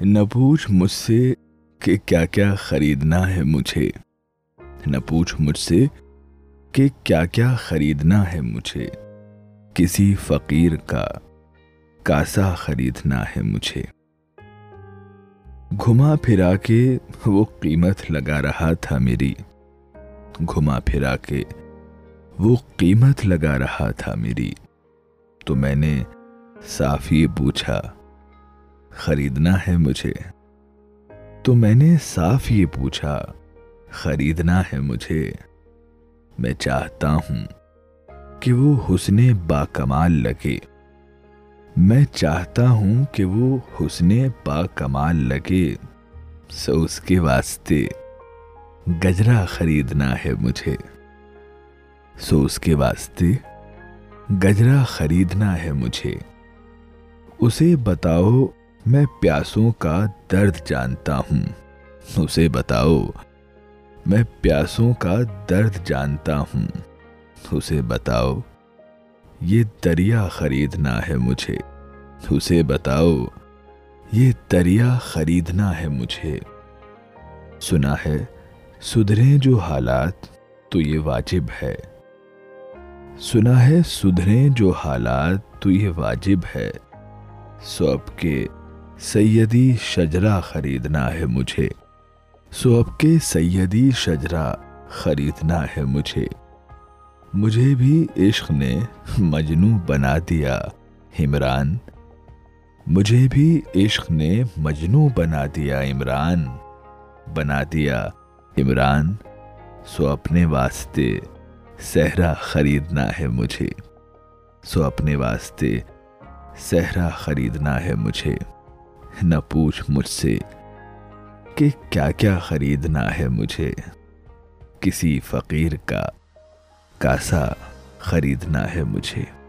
نہ پوچھ مجھ سے کہ کیا کیا خریدنا ہے مجھے۔ نہ پوچھ مجھ سے کہ کیا کیا خریدنا ہے مجھے۔ کسی فقیر کا کاسا خریدنا ہے مجھے۔ گھما پھرا کے وہ قیمت لگا رہا تھا میری۔ گھما پھرا کے وہ قیمت لگا رہا تھا میری۔ تو میں نے صاف یہ پوچھا خریدنا ہے مجھے۔ تو میں نے صاف یہ پوچھا، خریدنا ہے مجھے۔ میں چاہتا ہوں کہ وہ حسن با کمال لگے۔ میں چاہتا ہوں کہ وہ حسن با کمال لگے۔ سو اس کے واسطے گجرا خریدنا ہے مجھے۔ سو اس کے واسطے گجرا خریدنا ہے مجھے۔ اسے بتاؤ میں پیاسوں کا درد جانتا ہوں۔ اسے بتاؤ، میں پیاسوں کا درد جانتا ہوں۔ اسے بتاؤ، یہ دریا خریدنا ہے مجھے۔ اسے بتاؤ، یہ دریا خریدنا ہے مجھے۔ سنا ہے، سدھریں جو حالات تو یہ واجب ہے۔ سنا ہے، سدھریں جو حالات تو یہ واجب ہے۔ سو اب کے سیدی شجرا خریدنا ہے مجھے۔ سو اب کے سیدی شجرا خریدنا ہے مجھے۔ مجھے بھی عشق نے مجنو بنا دیا، عمران۔ مجھے بھی عشق نے مجنو بنا دیا، عمران۔ بنا دیا، عمران۔ سو اپنے واسطے صحرا خریدنا ہے مجھے۔ سو اپنے واسطے صحرا خریدنا ہے مجھے۔ نہ پوچھ مجھ سے کہ کیا کیا خریدنا ہے مجھے۔ کسی فقیر کا کاسا خریدنا ہے مجھے۔